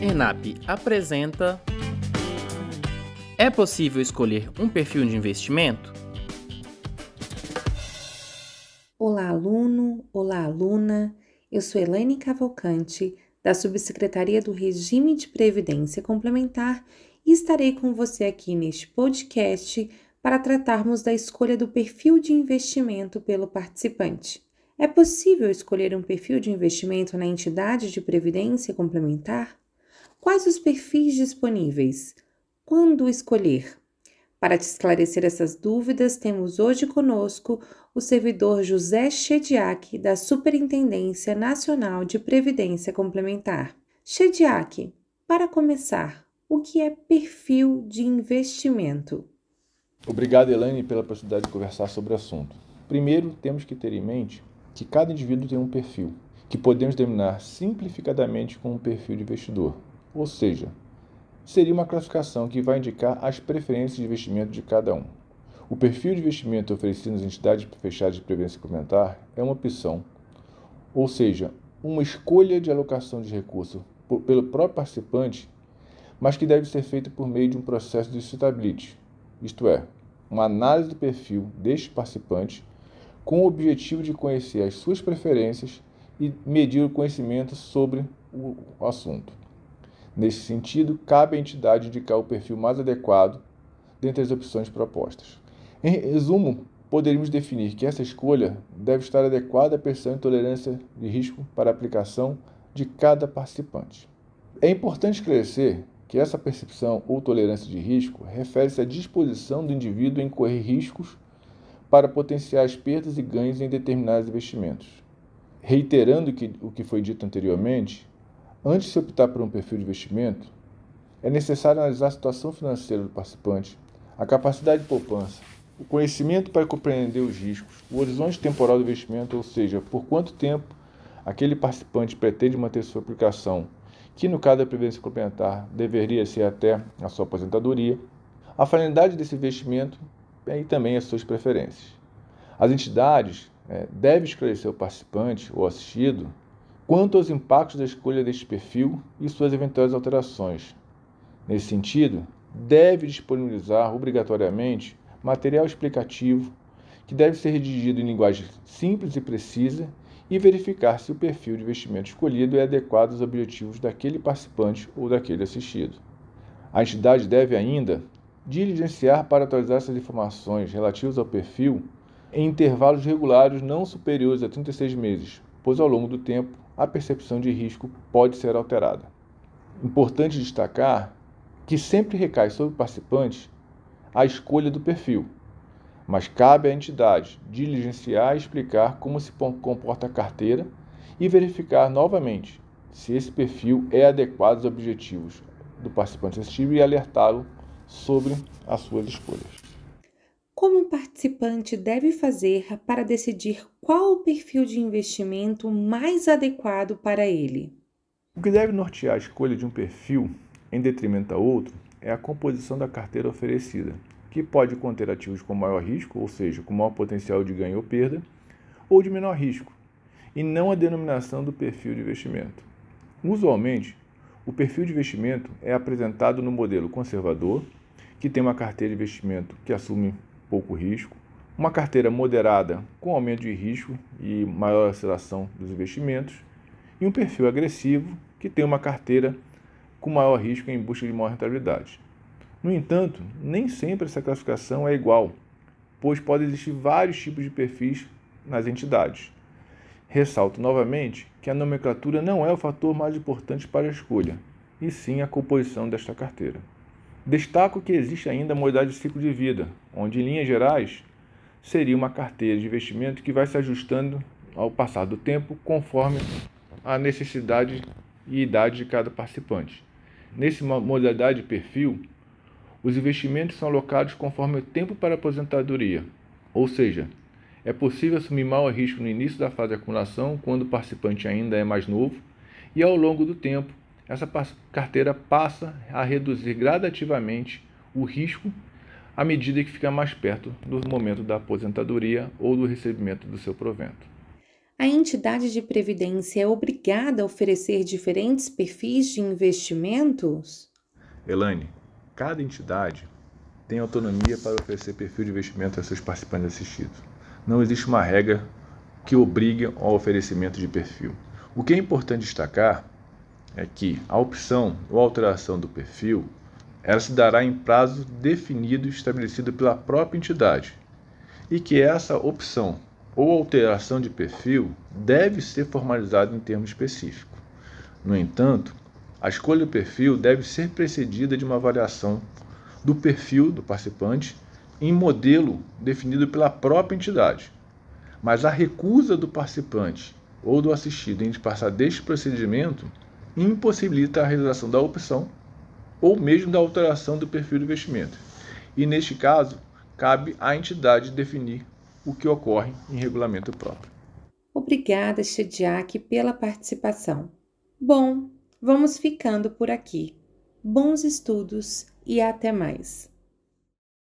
ENAP apresenta. É possível escolher um perfil de investimento? Olá, aluno, olá, aluna. Eu sou Elaine Cavalcante, da Subsecretaria do Regime de Previdência Complementar, e estarei com você aqui neste podcast para tratarmos da escolha do perfil de investimento pelo participante. É possível escolher um perfil de investimento na entidade de previdência complementar? Quais os perfis disponíveis? Quando escolher? Para te esclarecer essas dúvidas, temos hoje conosco o servidor José Chediak, da Superintendência Nacional de Previdência Complementar. Chediak, para começar, o que é perfil de investimento? Obrigado, Elaine, pela possibilidade de conversar sobre o assunto. Primeiro, temos que ter em mente que cada indivíduo tem um perfil, que podemos denominar simplificadamente como um perfil de investidor. Ou seja, seria uma classificação que vai indicar as preferências de investimento de cada um. O perfil de investimento oferecido nas entidades fechadas de previdência complementar é uma opção, ou seja, uma escolha de alocação de recursos pelo próprio participante, mas que deve ser feita por meio de um processo de suitability, isto é, uma análise do perfil deste participante com o objetivo de conhecer as suas preferências e medir o conhecimento sobre o assunto. Nesse sentido, cabe à entidade indicar o perfil mais adequado dentre as opções propostas. Em resumo, poderíamos definir que essa escolha deve estar adequada à pressão e tolerância de risco para a aplicação de cada participante. É importante esclarecer que essa percepção ou tolerância de risco refere-se à disposição do indivíduo em correr riscos para potenciais perdas e ganhos em determinados investimentos. Reiterando que, o que foi dito anteriormente, Antes de optar por um perfil de investimento, é necessário analisar a situação financeira do participante, a capacidade de poupança, o conhecimento para compreender os riscos, o horizonte temporal do investimento, ou seja, por quanto tempo aquele participante pretende manter sua aplicação, que no caso da previdência complementar deveria ser até a sua aposentadoria, a finalidade desse investimento e também as suas preferências. As entidades é, devem esclarecer o participante ou assistido quanto aos impactos da escolha deste perfil e suas eventuais alterações. Nesse sentido, deve disponibilizar obrigatoriamente material explicativo que deve ser redigido em linguagem simples e precisa e verificar se o perfil de investimento escolhido é adequado aos objetivos daquele participante ou daquele assistido. A entidade deve ainda diligenciar para atualizar essas informações relativas ao perfil em intervalos regulares não superiores a 36 meses, pois ao longo do tempo a percepção de risco pode ser alterada. Importante destacar que sempre recai sobre o participante a escolha do perfil, mas cabe à entidade diligenciar e explicar como se comporta a carteira e verificar novamente se esse perfil é adequado aos objetivos do participante assistido e alertá-lo sobre as suas escolhas. Como um participante deve fazer para decidir qual o perfil de investimento mais adequado para ele? O que deve nortear a escolha de um perfil em detrimento a outro é a composição da carteira oferecida, que pode conter ativos com maior risco, ou seja, com maior potencial de ganho ou perda, ou de menor risco, e não a denominação do perfil de investimento. Usualmente, o perfil de investimento é apresentado no modelo conservador, que tem uma carteira de investimento que assume pouco risco, uma carteira moderada com aumento de risco e maior oscilação dos investimentos, e um perfil agressivo que tem uma carteira com maior risco em busca de maior rentabilidade. No entanto, nem sempre essa classificação é igual, pois pode existir vários tipos de perfis nas entidades. Ressalto novamente que a nomenclatura não é o fator mais importante para a escolha, e sim a composição desta carteira. Destaco que existe ainda a modalidade de ciclo de vida, onde, em linhas gerais, seria uma carteira de investimento que vai se ajustando ao passar do tempo conforme a necessidade e idade de cada participante. Nesse modalidade de perfil, os investimentos são alocados conforme o tempo para aposentadoria, ou seja, é possível assumir maior risco no início da fase de acumulação, quando o participante ainda é mais novo, e ao longo do tempo essa carteira passa a reduzir gradativamente o risco à medida que fica mais perto do momento da aposentadoria ou do recebimento do seu provento. A entidade de previdência é obrigada a oferecer diferentes perfis de investimentos? Elaine, cada entidade tem autonomia para oferecer perfil de investimento a seus participantes assistidos. Não existe uma regra que obrigue ao oferecimento de perfil. O que é importante destacar é que a opção ou alteração do perfil ela se dará em prazo definido e estabelecido pela própria entidade e que essa opção ou alteração de perfil deve ser formalizada em termos específicos. No entanto, a escolha do perfil deve ser precedida de uma avaliação do perfil do participante em modelo definido pela própria entidade. Mas a recusa do participante ou do assistido em passar deste procedimento impossibilita a realização da opção ou mesmo da alteração do perfil do investimento. E neste caso, cabe à entidade definir o que ocorre em regulamento próprio. Obrigada, Shediak, pela participação. Bom, vamos ficando por aqui. Bons estudos e até mais.